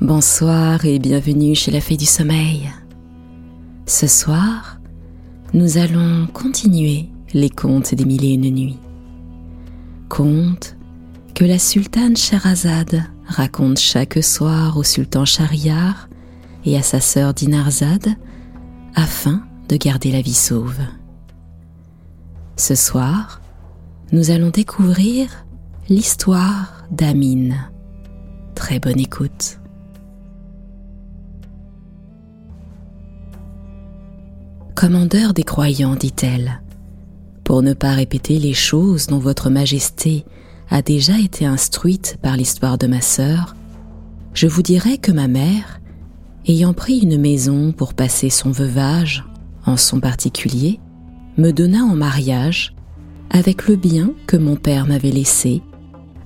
Bonsoir et bienvenue chez la Fée du Sommeil. Ce soir, nous allons continuer les contes des mille et une nuits. Contes que la sultane Sherazade raconte chaque soir au sultan Shahriar et à sa sœur Dinarzade afin de garder la vie sauve. Ce soir, nous allons découvrir l'histoire d'Amine. Très bonne écoute. Commandeur des croyants, dit-elle, pour ne pas répéter les choses dont votre Majesté a déjà été instruite par l'histoire de ma sœur, je vous dirai que ma mère, ayant pris une maison pour passer son veuvage, en son particulier, me donna en mariage, avec le bien que mon père m'avait laissé,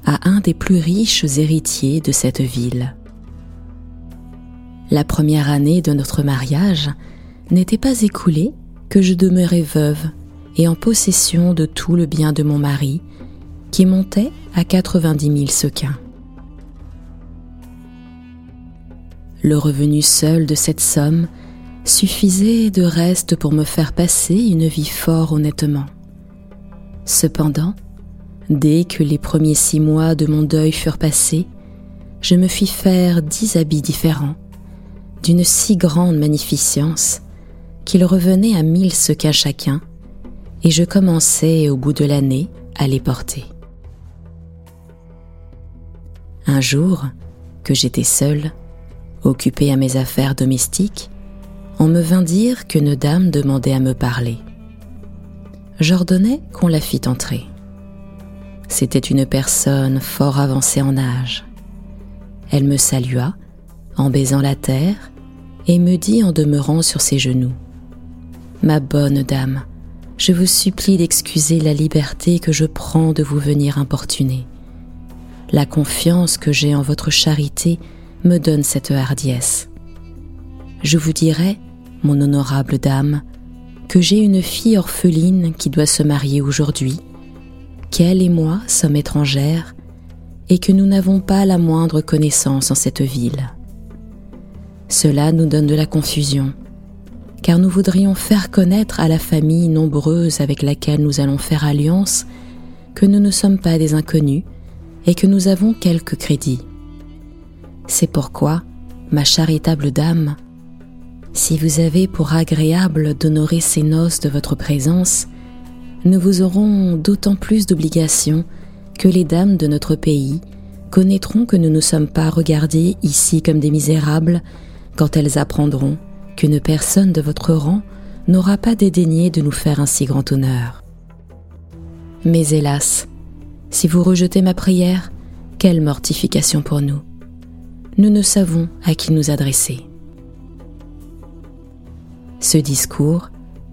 à un des plus riches héritiers de cette ville. La première année de notre mariage, n'était pas écoulé que je demeurais veuve et en possession de tout le bien de mon mari, qui montait à 90 000 sequins. Le revenu seul de cette somme suffisait de reste pour me faire passer une vie fort honnêtement. Cependant, dès que les premiers six mois de mon deuil furent passés, je me fis faire dix habits différents, d'une si grande magnificence qu'il revenait à mille sequins chacun, et je commençais au bout de l'année à les porter. Un jour, que j'étais seule, occupée à mes affaires domestiques, on me vint dire qu'une dame demandait à me parler. J'ordonnai qu'on la fît entrer. C'était une personne fort avancée en âge. Elle me salua en baisant la terre et me dit en demeurant sur ses genoux Ma bonne dame, je vous supplie d'excuser la liberté que je prends de vous venir importuner. La confiance que j'ai en votre charité me donne cette hardiesse. Je vous dirai, mon honorable dame, que j'ai une fille orpheline qui doit se marier aujourd'hui, qu'elle et moi sommes étrangères et que nous n'avons pas la moindre connaissance en cette ville. Cela nous donne de la confusion car nous voudrions faire connaître à la famille nombreuse avec laquelle nous allons faire alliance que nous ne sommes pas des inconnus et que nous avons quelque crédit. C'est pourquoi, ma charitable dame, si vous avez pour agréable d'honorer ces noces de votre présence, nous vous aurons d'autant plus d'obligations que les dames de notre pays connaîtront que nous ne sommes pas regardés ici comme des misérables quand elles apprendront qu'une personne de votre rang n'aura pas dédaigné de nous faire un si grand honneur. Mais hélas, si vous rejetez ma prière, quelle mortification pour nous. Nous ne savons à qui nous adresser. Ce discours,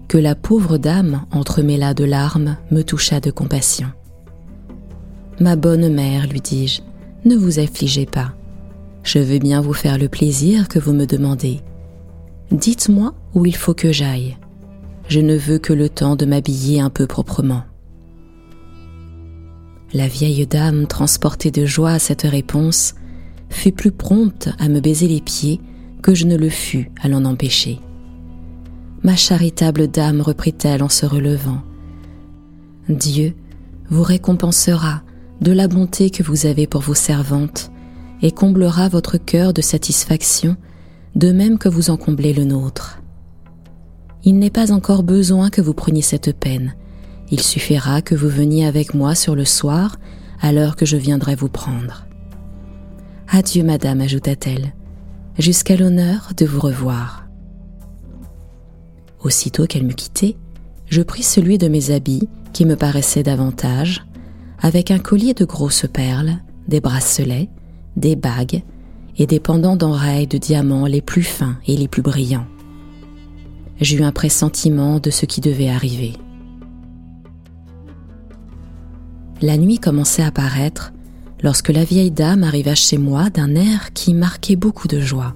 que la pauvre dame entremêla de larmes, me toucha de compassion. Ma bonne mère, lui dis-je, ne vous affligez pas. Je veux bien vous faire le plaisir que vous me demandez, Dites-moi où il faut que j'aille. Je ne veux que le temps de m'habiller un peu proprement. La vieille dame, transportée de joie à cette réponse, fut plus prompte à me baiser les pieds que je ne le fus à l'en empêcher. Ma charitable dame, reprit-elle en se relevant, Dieu vous récompensera de la bonté que vous avez pour vos servantes et comblera votre cœur de satisfaction de même que vous en comblez le nôtre. Il n'est pas encore besoin que vous preniez cette peine, il suffira que vous veniez avec moi sur le soir à l'heure que je viendrai vous prendre. Adieu, madame, ajouta-t-elle, jusqu'à l'honneur de vous revoir. Aussitôt qu'elle m'eut quitté, je pris celui de mes habits qui me paraissait davantage, avec un collier de grosses perles, des bracelets, des bagues et des pendants d'oreilles de diamants les plus fins et les plus brillants. J'eus un pressentiment de ce qui devait arriver. La nuit commençait à paraître lorsque la vieille dame arriva chez moi d'un air qui marquait beaucoup de joie.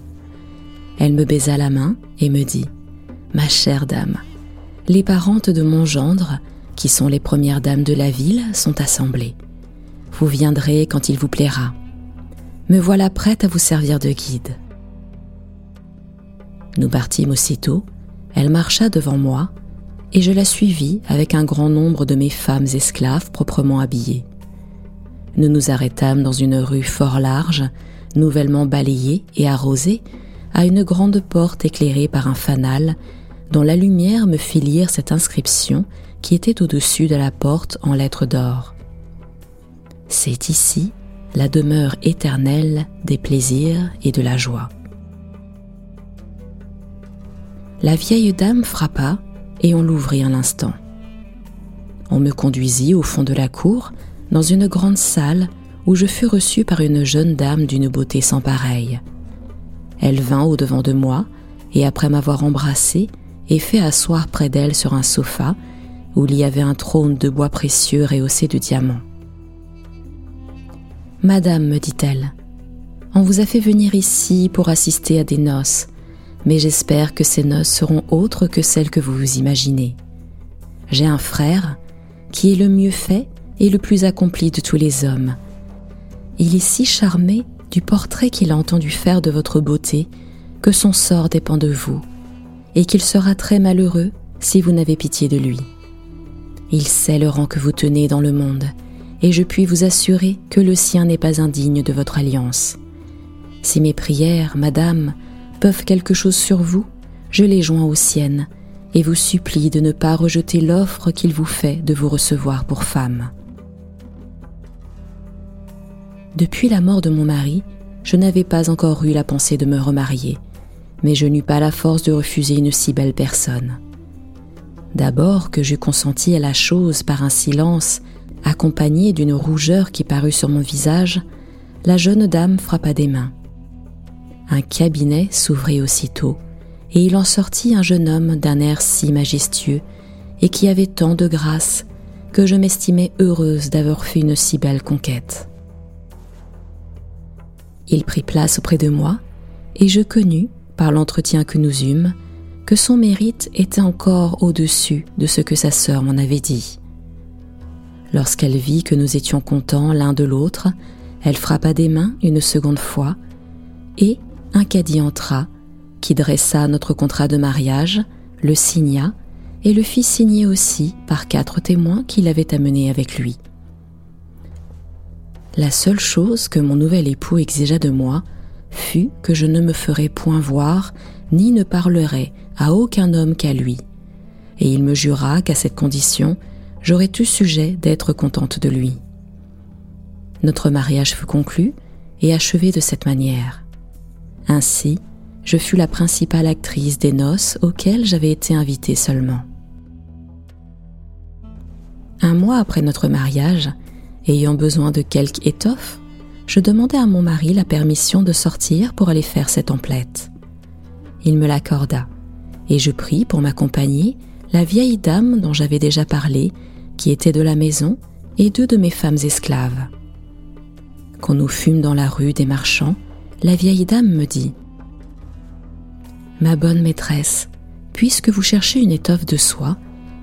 Elle me baisa la main et me dit Ma chère dame, les parentes de mon gendre, qui sont les premières dames de la ville, sont assemblées. Vous viendrez quand il vous plaira me voilà prête à vous servir de guide. Nous partîmes aussitôt, elle marcha devant moi, et je la suivis avec un grand nombre de mes femmes esclaves proprement habillées. Nous nous arrêtâmes dans une rue fort large, nouvellement balayée et arrosée, à une grande porte éclairée par un fanal, dont la lumière me fit lire cette inscription qui était au-dessus de la porte en lettres d'or. C'est ici la demeure éternelle des plaisirs et de la joie. La vieille dame frappa et on l'ouvrit un instant. On me conduisit au fond de la cour, dans une grande salle où je fus reçu par une jeune dame d'une beauté sans pareille. Elle vint au-devant de moi et après m'avoir embrassé et fait asseoir près d'elle sur un sofa où il y avait un trône de bois précieux rehaussé de diamants. Madame, me dit-elle, on vous a fait venir ici pour assister à des noces, mais j'espère que ces noces seront autres que celles que vous vous imaginez. J'ai un frère qui est le mieux fait et le plus accompli de tous les hommes. Il est si charmé du portrait qu'il a entendu faire de votre beauté que son sort dépend de vous, et qu'il sera très malheureux si vous n'avez pitié de lui. Il sait le rang que vous tenez dans le monde, et je puis vous assurer que le sien n'est pas indigne de votre alliance. Si mes prières, Madame, peuvent quelque chose sur vous, je les joins aux siennes, et vous supplie de ne pas rejeter l'offre qu'il vous fait de vous recevoir pour femme. Depuis la mort de mon mari, je n'avais pas encore eu la pensée de me remarier, mais je n'eus pas la force de refuser une si belle personne. D'abord que j'eus consenti à la chose par un silence accompagné d'une rougeur qui parut sur mon visage, la jeune dame frappa des mains. Un cabinet s'ouvrit aussitôt, et il en sortit un jeune homme d'un air si majestueux et qui avait tant de grâce que je m'estimais heureuse d'avoir fait une si belle conquête. Il prit place auprès de moi, et je connus, par l'entretien que nous eûmes, que son mérite était encore au-dessus de ce que sa sœur m'en avait dit. Lorsqu'elle vit que nous étions contents l'un de l'autre, elle frappa des mains une seconde fois, et un caddie entra, qui dressa notre contrat de mariage, le signa, et le fit signer aussi par quatre témoins qu'il avait amenés avec lui. La seule chose que mon nouvel époux exigea de moi fut que je ne me ferais point voir ni ne parlerais à aucun homme qu'à lui, et il me jura qu'à cette condition j'aurais eu sujet d'être contente de lui. Notre mariage fut conclu et achevé de cette manière. Ainsi, je fus la principale actrice des noces auxquelles j'avais été invitée seulement. Un mois après notre mariage, ayant besoin de quelque étoffe, je demandai à mon mari la permission de sortir pour aller faire cette emplette. Il me l'accorda, et je pris pour m'accompagner la vieille dame dont j'avais déjà parlé, qui était de la maison, et deux de mes femmes esclaves. Quand nous fûmes dans la rue des marchands, la vieille dame me dit Ma bonne maîtresse, puisque vous cherchez une étoffe de soie,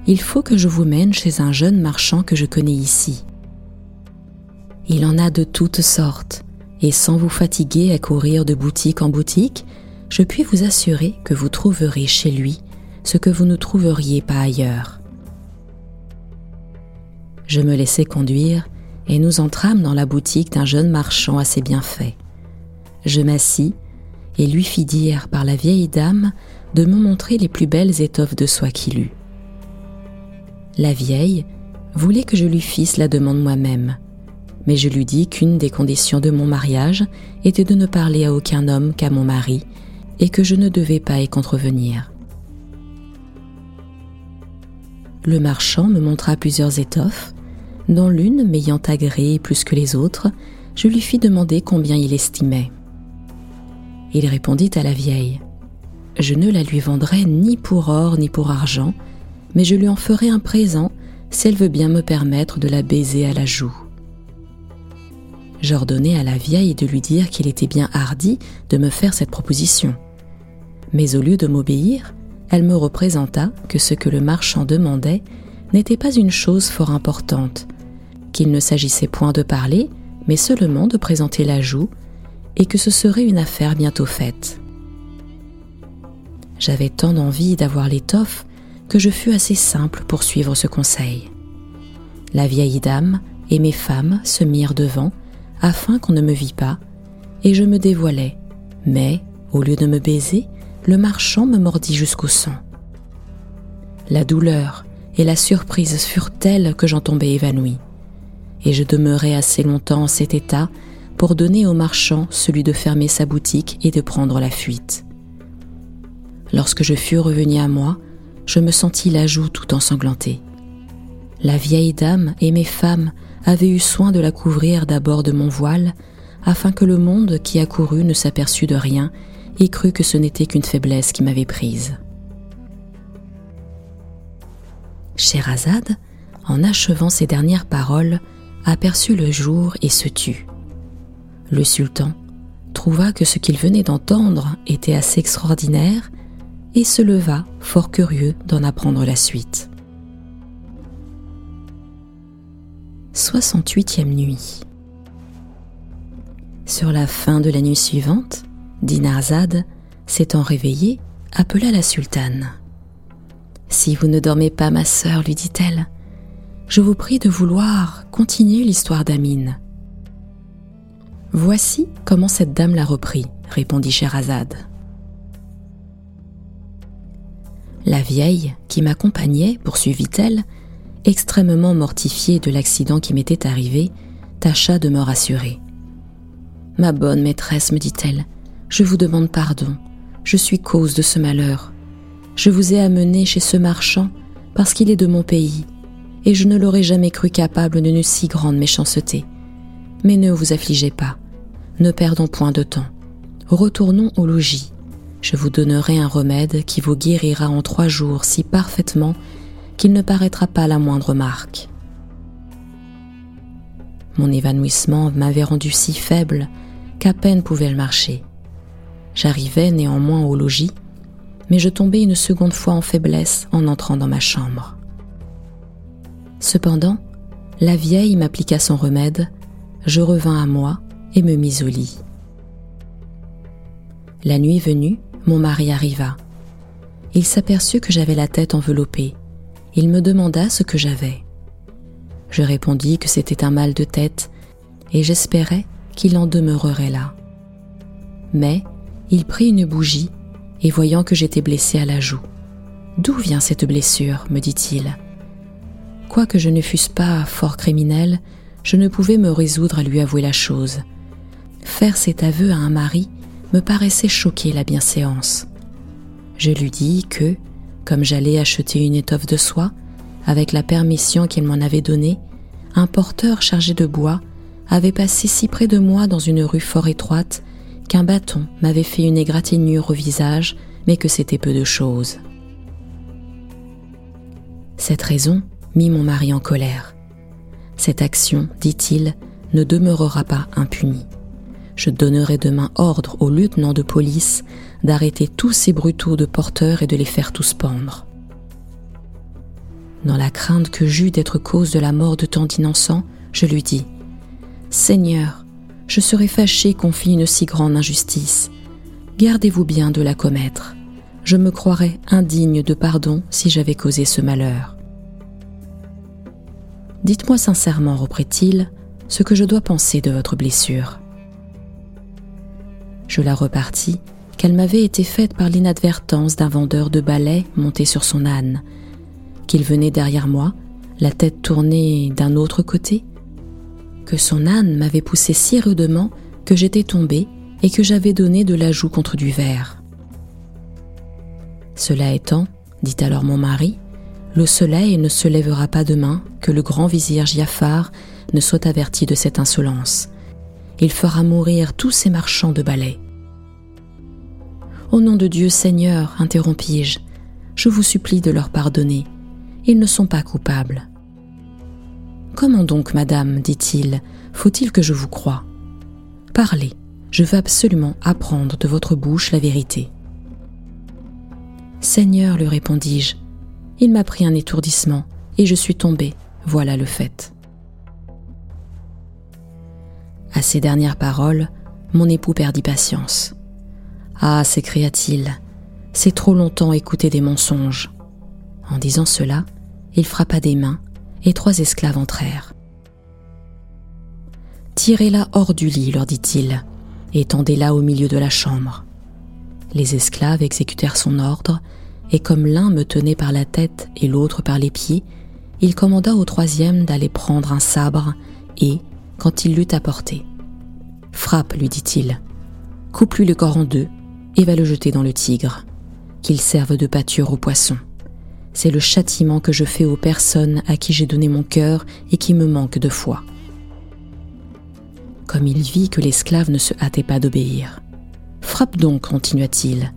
il faut que je vous mène chez un jeune marchand que je connais ici. Il en a de toutes sortes, et sans vous fatiguer à courir de boutique en boutique, je puis vous assurer que vous trouverez chez lui ce que vous ne trouveriez pas ailleurs. Je me laissai conduire et nous entrâmes dans la boutique d'un jeune marchand assez bien fait. Je m'assis et lui fis dire par la vieille dame de me montrer les plus belles étoffes de soie qu'il eût. La vieille voulait que je lui fisse la demande moi-même, mais je lui dis qu'une des conditions de mon mariage était de ne parler à aucun homme qu'à mon mari, et que je ne devais pas y contrevenir. Le marchand me montra plusieurs étoffes, dont l'une m'ayant agréé plus que les autres, je lui fis demander combien il estimait. Il répondit à la vieille. Je ne la lui vendrai ni pour or ni pour argent, mais je lui en ferai un présent si elle veut bien me permettre de la baiser à la joue. J'ordonnai à la vieille de lui dire qu'il était bien hardi de me faire cette proposition. Mais au lieu de m'obéir, elle me représenta que ce que le marchand demandait n'était pas une chose fort importante, qu'il ne s'agissait point de parler, mais seulement de présenter la joue, et que ce serait une affaire bientôt faite. J'avais tant d'envie d'avoir l'étoffe que je fus assez simple pour suivre ce conseil. La vieille dame et mes femmes se mirent devant afin qu'on ne me vît pas, et je me dévoilai, mais, au lieu de me baiser, le marchand me mordit jusqu'au sang. La douleur et la surprise furent telles que j'en tombai évanoui, et je demeurai assez longtemps en cet état pour donner au marchand celui de fermer sa boutique et de prendre la fuite. Lorsque je fus revenu à moi, je me sentis la joue tout ensanglantée. La vieille dame et mes femmes avaient eu soin de la couvrir d'abord de mon voile, afin que le monde qui accourut ne s'aperçût de rien et crut que ce n'était qu'une faiblesse qui m'avait prise. Scheherazade, en achevant ces dernières paroles, aperçut le jour et se tut. Le sultan trouva que ce qu'il venait d'entendre était assez extraordinaire et se leva, fort curieux d'en apprendre la suite. 68e nuit. Sur la fin de la nuit suivante, Dinarzade, s'étant réveillée, appela la sultane. Si vous ne dormez pas, ma sœur, lui dit-elle, je vous prie de vouloir continuer l'histoire d'Amine. Voici comment cette dame l'a repris, répondit Scheherazade. La vieille, qui m'accompagnait, poursuivit-elle, extrêmement mortifiée de l'accident qui m'était arrivé, tâcha de me rassurer. Ma bonne maîtresse, me dit-elle, je vous demande pardon, je suis cause de ce malheur. Je vous ai amené chez ce marchand parce qu'il est de mon pays, et je ne l'aurais jamais cru capable d'une si grande méchanceté. Mais ne vous affligez pas, ne perdons point de temps. Retournons au logis. Je vous donnerai un remède qui vous guérira en trois jours si parfaitement qu'il ne paraîtra pas la moindre marque. Mon évanouissement m'avait rendu si faible qu'à peine pouvais-je marcher. J'arrivais néanmoins au logis, mais je tombai une seconde fois en faiblesse en entrant dans ma chambre. Cependant, la vieille m'appliqua son remède, je revins à moi et me mis au lit. La nuit venue, mon mari arriva. Il s'aperçut que j'avais la tête enveloppée. Il me demanda ce que j'avais. Je répondis que c'était un mal de tête et j'espérais qu'il en demeurerait là. Mais il prit une bougie et voyant que j'étais blessé à la joue. D'où vient cette blessure? me dit-il. Quoique je ne fusse pas fort criminel, je ne pouvais me résoudre à lui avouer la chose. Faire cet aveu à un mari me paraissait choquer la bienséance. Je lui dis que, comme j'allais acheter une étoffe de soie, avec la permission qu'il m'en avait donnée, un porteur chargé de bois avait passé si près de moi dans une rue fort étroite qu'un bâton m'avait fait une égratignure au visage, mais que c'était peu de chose. Cette raison mit mon mari en colère. Cette action, dit-il, ne demeurera pas impunie. Je donnerai demain ordre au lieutenant de police d'arrêter tous ces brutaux de porteurs et de les faire tous pendre. Dans la crainte que j'eus d'être cause de la mort de tant d'innocents, je lui dis Seigneur, je serais fâché qu'on fît une si grande injustice. Gardez-vous bien de la commettre. Je me croirais indigne de pardon si j'avais causé ce malheur. Dites-moi sincèrement, reprit-il, ce que je dois penser de votre blessure. Je la repartis qu'elle m'avait été faite par l'inadvertance d'un vendeur de balais monté sur son âne, qu'il venait derrière moi, la tête tournée d'un autre côté, que son âne m'avait poussé si rudement que j'étais tombé et que j'avais donné de la joue contre du verre. Cela étant, dit alors mon mari, le soleil ne se lèvera pas demain que le grand vizir Giafar ne soit averti de cette insolence. Il fera mourir tous ces marchands de balais. Au nom de Dieu Seigneur, interrompis-je, je vous supplie de leur pardonner. Ils ne sont pas coupables. Comment donc, madame dit-il, faut-il que je vous croie? Parlez, je veux absolument apprendre de votre bouche la vérité. Seigneur, lui répondis-je, il m'a pris un étourdissement et je suis tombé, voilà le fait. À ces dernières paroles, mon époux perdit patience. Ah, s'écria-t-il, c'est trop longtemps écouter des mensonges. En disant cela, il frappa des mains et trois esclaves entrèrent. Tirez-la hors du lit, leur dit-il, et tendez-la au milieu de la chambre. Les esclaves exécutèrent son ordre, et comme l'un me tenait par la tête et l'autre par les pieds, il commanda au troisième d'aller prendre un sabre, et, quand il l'eut apporté, Frappe, lui dit-il, coupe-lui le corps en deux, et va le jeter dans le Tigre, qu'il serve de pâture aux poissons. C'est le châtiment que je fais aux personnes à qui j'ai donné mon cœur et qui me manquent de foi. Comme il vit que l'esclave ne se hâtait pas d'obéir. Frappe donc, continua-t-il.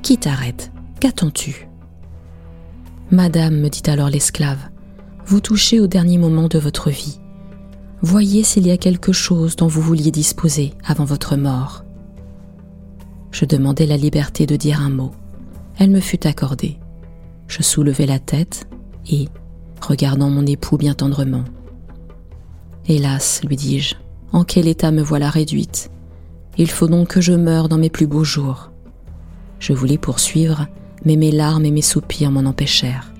Qui t'arrête? Qu'attends-tu? Madame, me dit alors l'esclave, vous touchez au dernier moment de votre vie. Voyez s'il y a quelque chose dont vous vouliez disposer avant votre mort. Je demandai la liberté de dire un mot. Elle me fut accordée. Je soulevai la tête et, regardant mon époux bien tendrement, Hélas, lui dis-je, en quel état me voilà réduite? Il faut donc que je meure dans mes plus beaux jours. Je voulais poursuivre, mais mes larmes et mes soupirs m'en empêchèrent.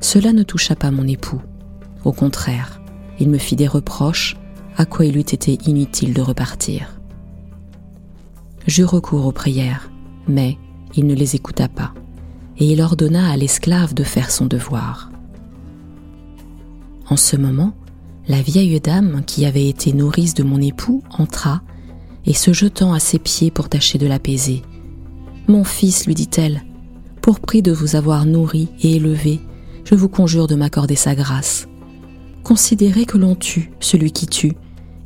Cela ne toucha pas mon époux. Au contraire, il me fit des reproches, à quoi il eût été inutile de repartir. J'eus recours aux prières, mais il ne les écouta pas, et il ordonna à l'esclave de faire son devoir. En ce moment, la vieille dame qui avait été nourrice de mon époux entra, et se jetant à ses pieds pour tâcher de l'apaiser. Mon fils, lui dit-elle, pour prix de vous avoir nourri et élevé, je vous conjure de m'accorder sa grâce. Considérez que l'on tue celui qui tue,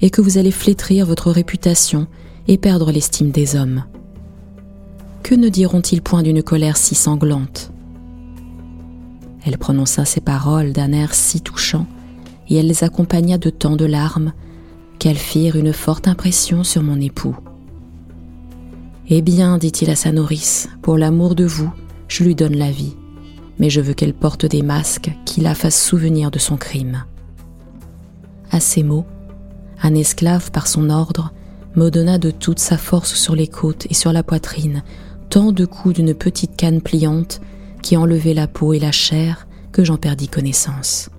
et que vous allez flétrir votre réputation et perdre l'estime des hommes. Que ne diront-ils point d'une colère si sanglante? Elle prononça ces paroles d'un air si touchant, et elle les accompagna de tant de larmes qu'elles firent une forte impression sur mon époux. Eh bien, dit-il à sa nourrice, pour l'amour de vous, je lui donne la vie, mais je veux qu'elle porte des masques qui la fassent souvenir de son crime. À ces mots, un esclave par son ordre me donna de toute sa force sur les côtes et sur la poitrine tant de coups d'une petite canne pliante qui enlevait la peau et la chair que j'en perdis connaissance.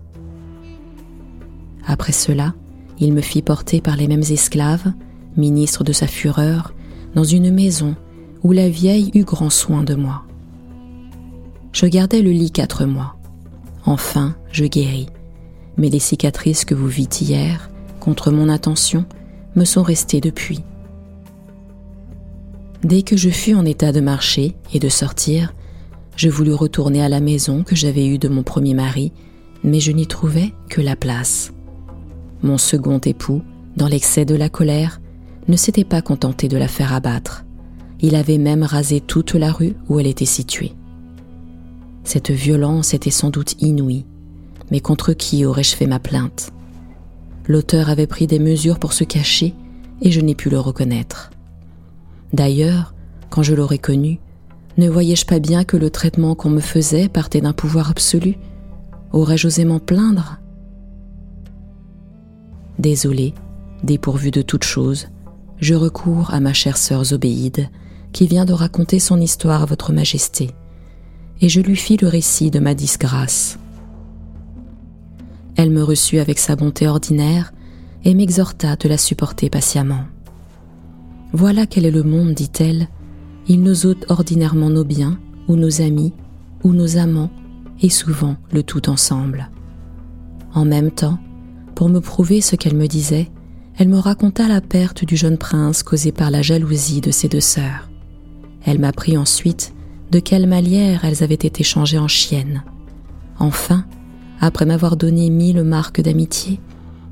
Après cela, il me fit porter par les mêmes esclaves, ministres de sa fureur, dans une maison où la vieille eut grand soin de moi. Je gardai le lit quatre mois. Enfin, je guéris, mais les cicatrices que vous vîtes hier, contre mon intention, me sont restés depuis. Dès que je fus en état de marcher et de sortir, je voulus retourner à la maison que j'avais eue de mon premier mari, mais je n'y trouvais que la place. Mon second époux, dans l'excès de la colère, ne s'était pas contenté de la faire abattre. Il avait même rasé toute la rue où elle était située. Cette violence était sans doute inouïe, mais contre qui aurais-je fait ma plainte? L'auteur avait pris des mesures pour se cacher et je n'ai pu le reconnaître. D'ailleurs, quand je l'aurais connu, ne voyais-je pas bien que le traitement qu'on me faisait partait d'un pouvoir absolu? Aurais-je osé m'en plaindre? Désolé, dépourvu de toute chose, je recours à ma chère sœur Zobéide, qui vient de raconter son histoire à votre majesté, et je lui fis le récit de ma disgrâce. Elle me reçut avec sa bonté ordinaire et m'exhorta de la supporter patiemment. Voilà quel est le monde, dit-elle. Il nous ôte ordinairement nos biens, ou nos amis, ou nos amants, et souvent le tout ensemble. En même temps, pour me prouver ce qu'elle me disait, elle me raconta la perte du jeune prince causée par la jalousie de ses deux sœurs. Elle m'apprit ensuite de quelle manière elles avaient été changées en chiennes. Enfin, après m'avoir donné mille marques d'amitié,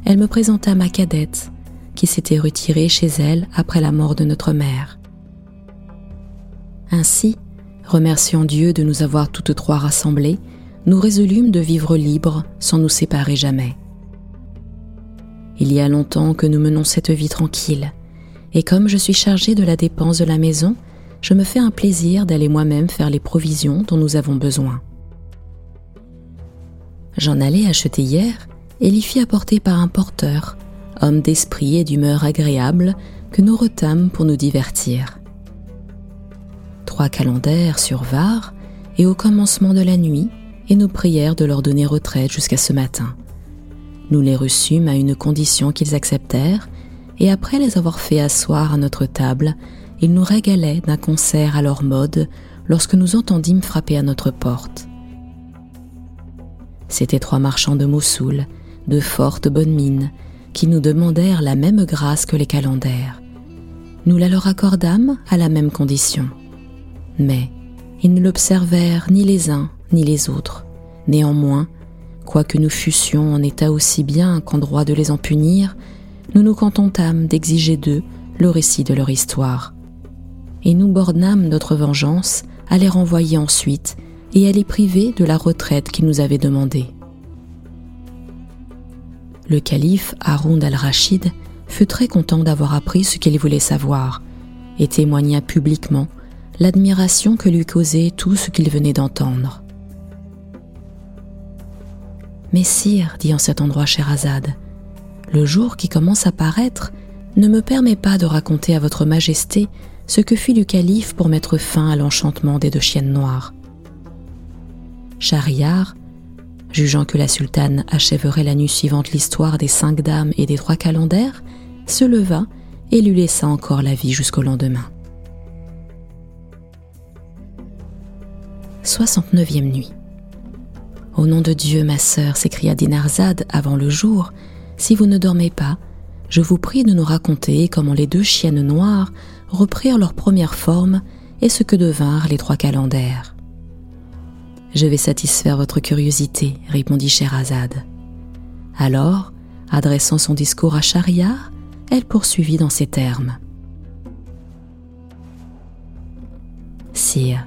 elle me présenta ma cadette, qui s'était retirée chez elle après la mort de notre mère. Ainsi, remerciant Dieu de nous avoir toutes trois rassemblées, nous résolûmes de vivre libres sans nous séparer jamais. Il y a longtemps que nous menons cette vie tranquille, et comme je suis chargée de la dépense de la maison, je me fais un plaisir d'aller moi-même faire les provisions dont nous avons besoin. J'en allai acheter hier et l'y fis apporter par un porteur, homme d'esprit et d'humeur agréable, que nous retâmes pour nous divertir. Trois calenders survinrent et au commencement de la nuit, et nous prièrent de leur donner retraite jusqu'à ce matin. Nous les reçûmes à une condition qu'ils acceptèrent, et après les avoir fait asseoir à notre table, ils nous régalaient d'un concert à leur mode lorsque nous entendîmes frapper à notre porte. C'étaient trois marchands de Mossoul, de forte bonne mine, qui nous demandèrent la même grâce que les calenders. Nous la leur accordâmes à la même condition. Mais ils ne l'observèrent ni les uns ni les autres. Néanmoins, quoique nous fussions en état aussi bien qu'en droit de les en punir, nous nous contentâmes d'exiger d'eux le récit de leur histoire. Et nous bornâmes notre vengeance à les renvoyer ensuite et à les priver de la retraite qu'ils nous avaient demandée. Le calife Haroun al-Rachid fut très content d'avoir appris ce qu'il voulait savoir et témoigna publiquement l'admiration que lui causait tout ce qu'il venait d'entendre. Mais sire, dit en cet endroit Scheherazade, le jour qui commence à paraître ne me permet pas de raconter à votre majesté ce que fit le calife pour mettre fin à l'enchantement des deux chiennes noires. Jugeant que la sultane achèverait la nuit suivante l'histoire des cinq dames et des trois calenders, se leva et lui laissa encore la vie jusqu'au lendemain. 69e nuit. Au nom de Dieu, ma sœur, s'écria Dinarzade avant le jour, si vous ne dormez pas, je vous prie de nous raconter comment les deux chiennes noires reprirent leur première forme et ce que devinrent les trois calenders. Je vais satisfaire votre curiosité, répondit Scheherazade. Alors, adressant son discours à Shahriar, elle poursuivit dans ces termes. Sire,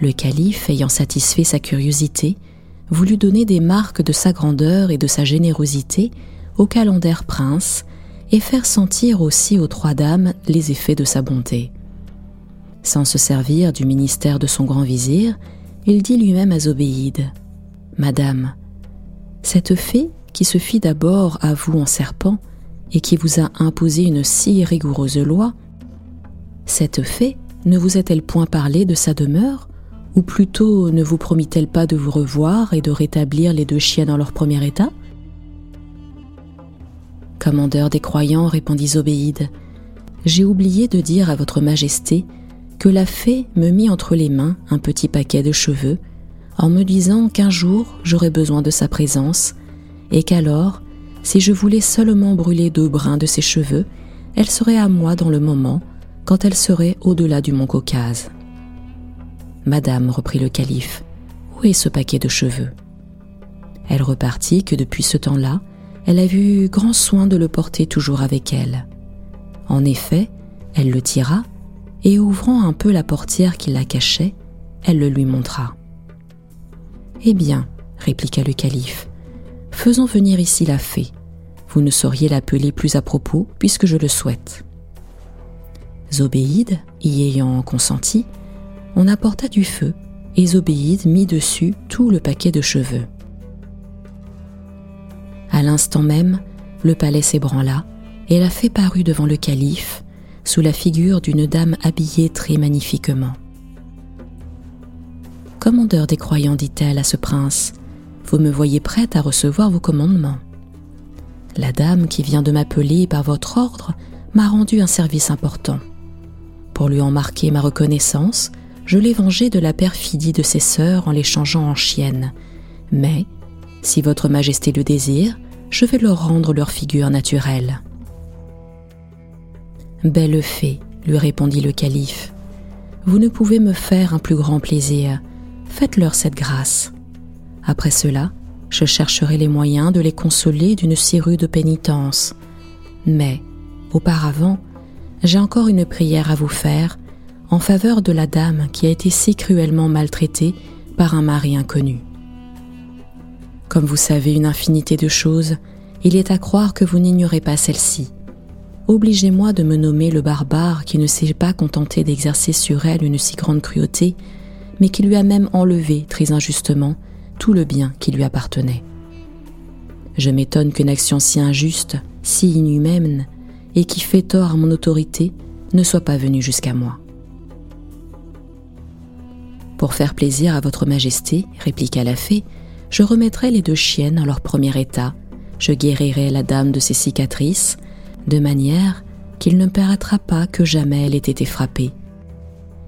le calife, ayant satisfait sa curiosité, voulut donner des marques de sa grandeur et de sa générosité au calender prince et faire sentir aussi aux trois dames les effets de sa bonté. Sans se servir du ministère de son grand vizir, il dit lui-même à Zobéide Madame, cette fée qui se fit d'abord à vous en serpent et qui vous a imposé une si rigoureuse loi, cette fée ne vous a-t-elle point parlé de sa demeure ou plutôt ne vous promit-elle pas de vous revoir et de rétablir les deux chiens dans leur premier état? Commandeur des croyants, répondit Zobéide, j'ai oublié de dire à votre majesté que la fée me mit entre les mains un petit paquet de cheveux en me disant qu'un jour j'aurais besoin de sa présence et qu'alors, si je voulais seulement brûler deux brins de ses cheveux, elle serait à moi dans le moment quand elle serait au-delà du mont Caucase. Madame, reprit le calife, où est ce paquet de cheveux? Elle repartit que depuis ce temps-là, elle a eu grand soin de le porter toujours avec elle. En effet, elle le tira, et ouvrant un peu la portière qui la cachait, elle le lui montra. Eh bien, répliqua le calife, faisons venir ici la fée. Vous ne sauriez l'appeler plus à propos puisque je le souhaite. Zobéide, y ayant consenti, on apporta du feu et Zobéide mit dessus tout le paquet de cheveux. À l'instant même, le palais s'ébranla et la fée parut devant le calife sous la figure d'une dame habillée très magnifiquement. Commandeur des croyants, dit-elle à ce prince, vous me voyez prête à recevoir vos commandements. La dame qui vient de m'appeler par votre ordre m'a rendu un service important. Pour lui en marquer ma reconnaissance, je l'ai vengé de la perfidie de ses sœurs en les changeant en chiennes. Mais, si votre majesté le désire, je vais leur rendre leur figure naturelle. Belle fée, lui répondit le calife, vous ne pouvez me faire un plus grand plaisir, faites-leur cette grâce. Après cela, je chercherai les moyens de les consoler d'une si rude pénitence. Mais, auparavant, j'ai encore une prière à vous faire en faveur de la dame qui a été si cruellement maltraitée par un mari inconnu. Comme vous savez une infinité de choses, il est à croire que vous n'ignorez pas celle-ci. Obligez-moi de me nommer le barbare qui ne s'est pas contenté d'exercer sur elle une si grande cruauté, mais qui lui a même enlevé très injustement tout le bien qui lui appartenait. Je m'étonne qu'une action si injuste, si inhumaine, et qui fait tort à mon autorité ne soit pas venu jusqu'à moi. Pour faire plaisir à votre majesté, répliqua la fée, je remettrai les deux chiennes en leur premier état, je guérirai la dame de ses cicatrices, de manière qu'il ne paraîtra pas que jamais elle ait été frappée.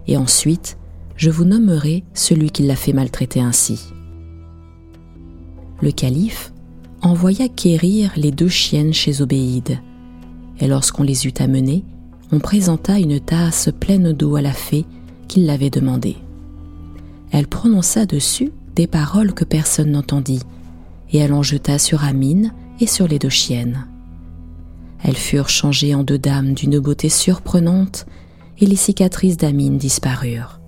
Et ensuite, je vous nommerai celui qui l'a fait maltraiter ainsi. Le calife envoya quérir les deux chiennes chez Obéide, et lorsqu'on les eut amenées, on présenta une tasse pleine d'eau à la fée qui l'avait demandée. Elle prononça dessus des paroles que personne n'entendit, et elle en jeta sur Amine et sur les deux chiennes. Elles furent changées en deux dames d'une beauté surprenante, et les cicatrices d'Amine disparurent.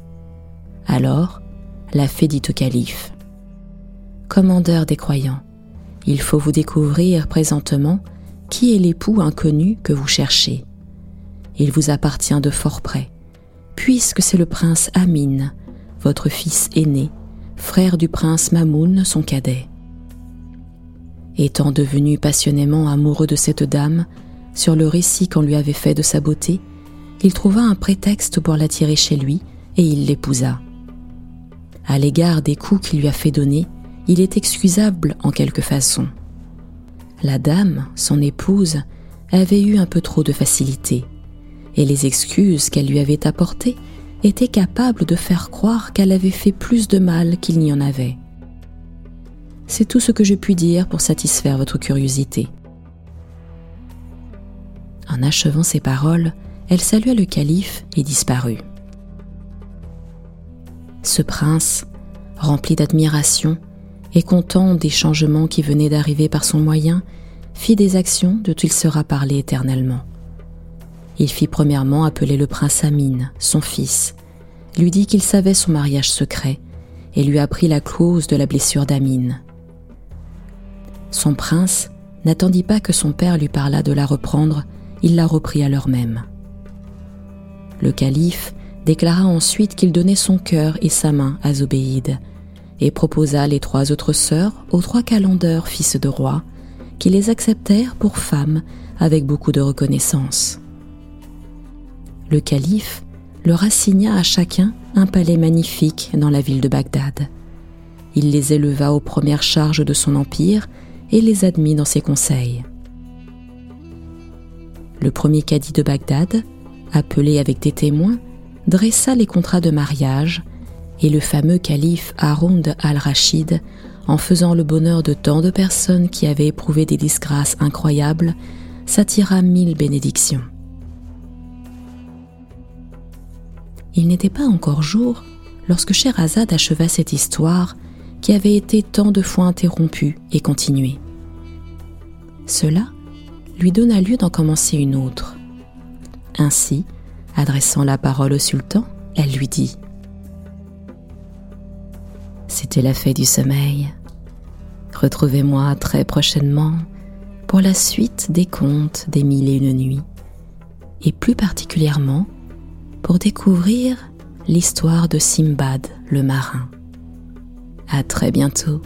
Alors, la fée dit au calife Commandeur des croyants, il faut vous découvrir présentement qui est l'époux inconnu que vous cherchez. Il vous appartient de fort près, puisque c'est le prince Amin, votre fils aîné, frère du prince Mamoun, son cadet. Étant devenu passionnément amoureux de cette dame, sur le récit qu'on lui avait fait de sa beauté, il trouva un prétexte pour l'attirer chez lui et il l'épousa. À l'égard des coups qu'il lui a fait donner, il est excusable en quelque façon. La dame, son épouse, avait eu un peu trop de facilité, et les excuses qu'elle lui avait apportées étaient capables de faire croire qu'elle avait fait plus de mal qu'il n'y en avait. C'est tout ce que je puis dire pour satisfaire votre curiosité. En achevant ces paroles, elle salua le calife et disparut. Ce prince, rempli d'admiration et content des changements qui venaient d'arriver par son moyen, fit des actions dont il sera parlé éternellement. Il fit premièrement appeler le prince Amin, son fils, lui dit qu'il savait son mariage secret et lui apprit la clause de la blessure d'Amin. Son prince n'attendit pas que son père lui parlât de la reprendre, il la reprit à l'heure même. Le calife déclara ensuite qu'il donnait son cœur et sa main à Zobéide, et proposa les trois autres sœurs aux trois calendeurs fils de roi, qui les acceptèrent pour femmes avec beaucoup de reconnaissance. Le calife leur assigna à chacun un palais magnifique dans la ville de Bagdad. Il les éleva aux premières charges de son empire et les admit dans ses conseils. Le premier cadi de Bagdad, appelé avec des témoins, dressa les contrats de mariage et le fameux calife Haroun al-Rachid, en faisant le bonheur de tant de personnes qui avaient éprouvé des disgrâces incroyables, s'attira mille bénédictions. Il n'était pas encore jour lorsque Sherazade acheva cette histoire qui avait été tant de fois interrompue et continuée. Cela lui donna lieu d'en commencer une autre. Ainsi, adressant la parole au sultan, elle lui dit C'était la fée du sommeil. Retrouvez-moi très prochainement pour la suite des contes des mille et une nuits, et plus particulièrement pour découvrir l'histoire de Simbad le marin. À très bientôt.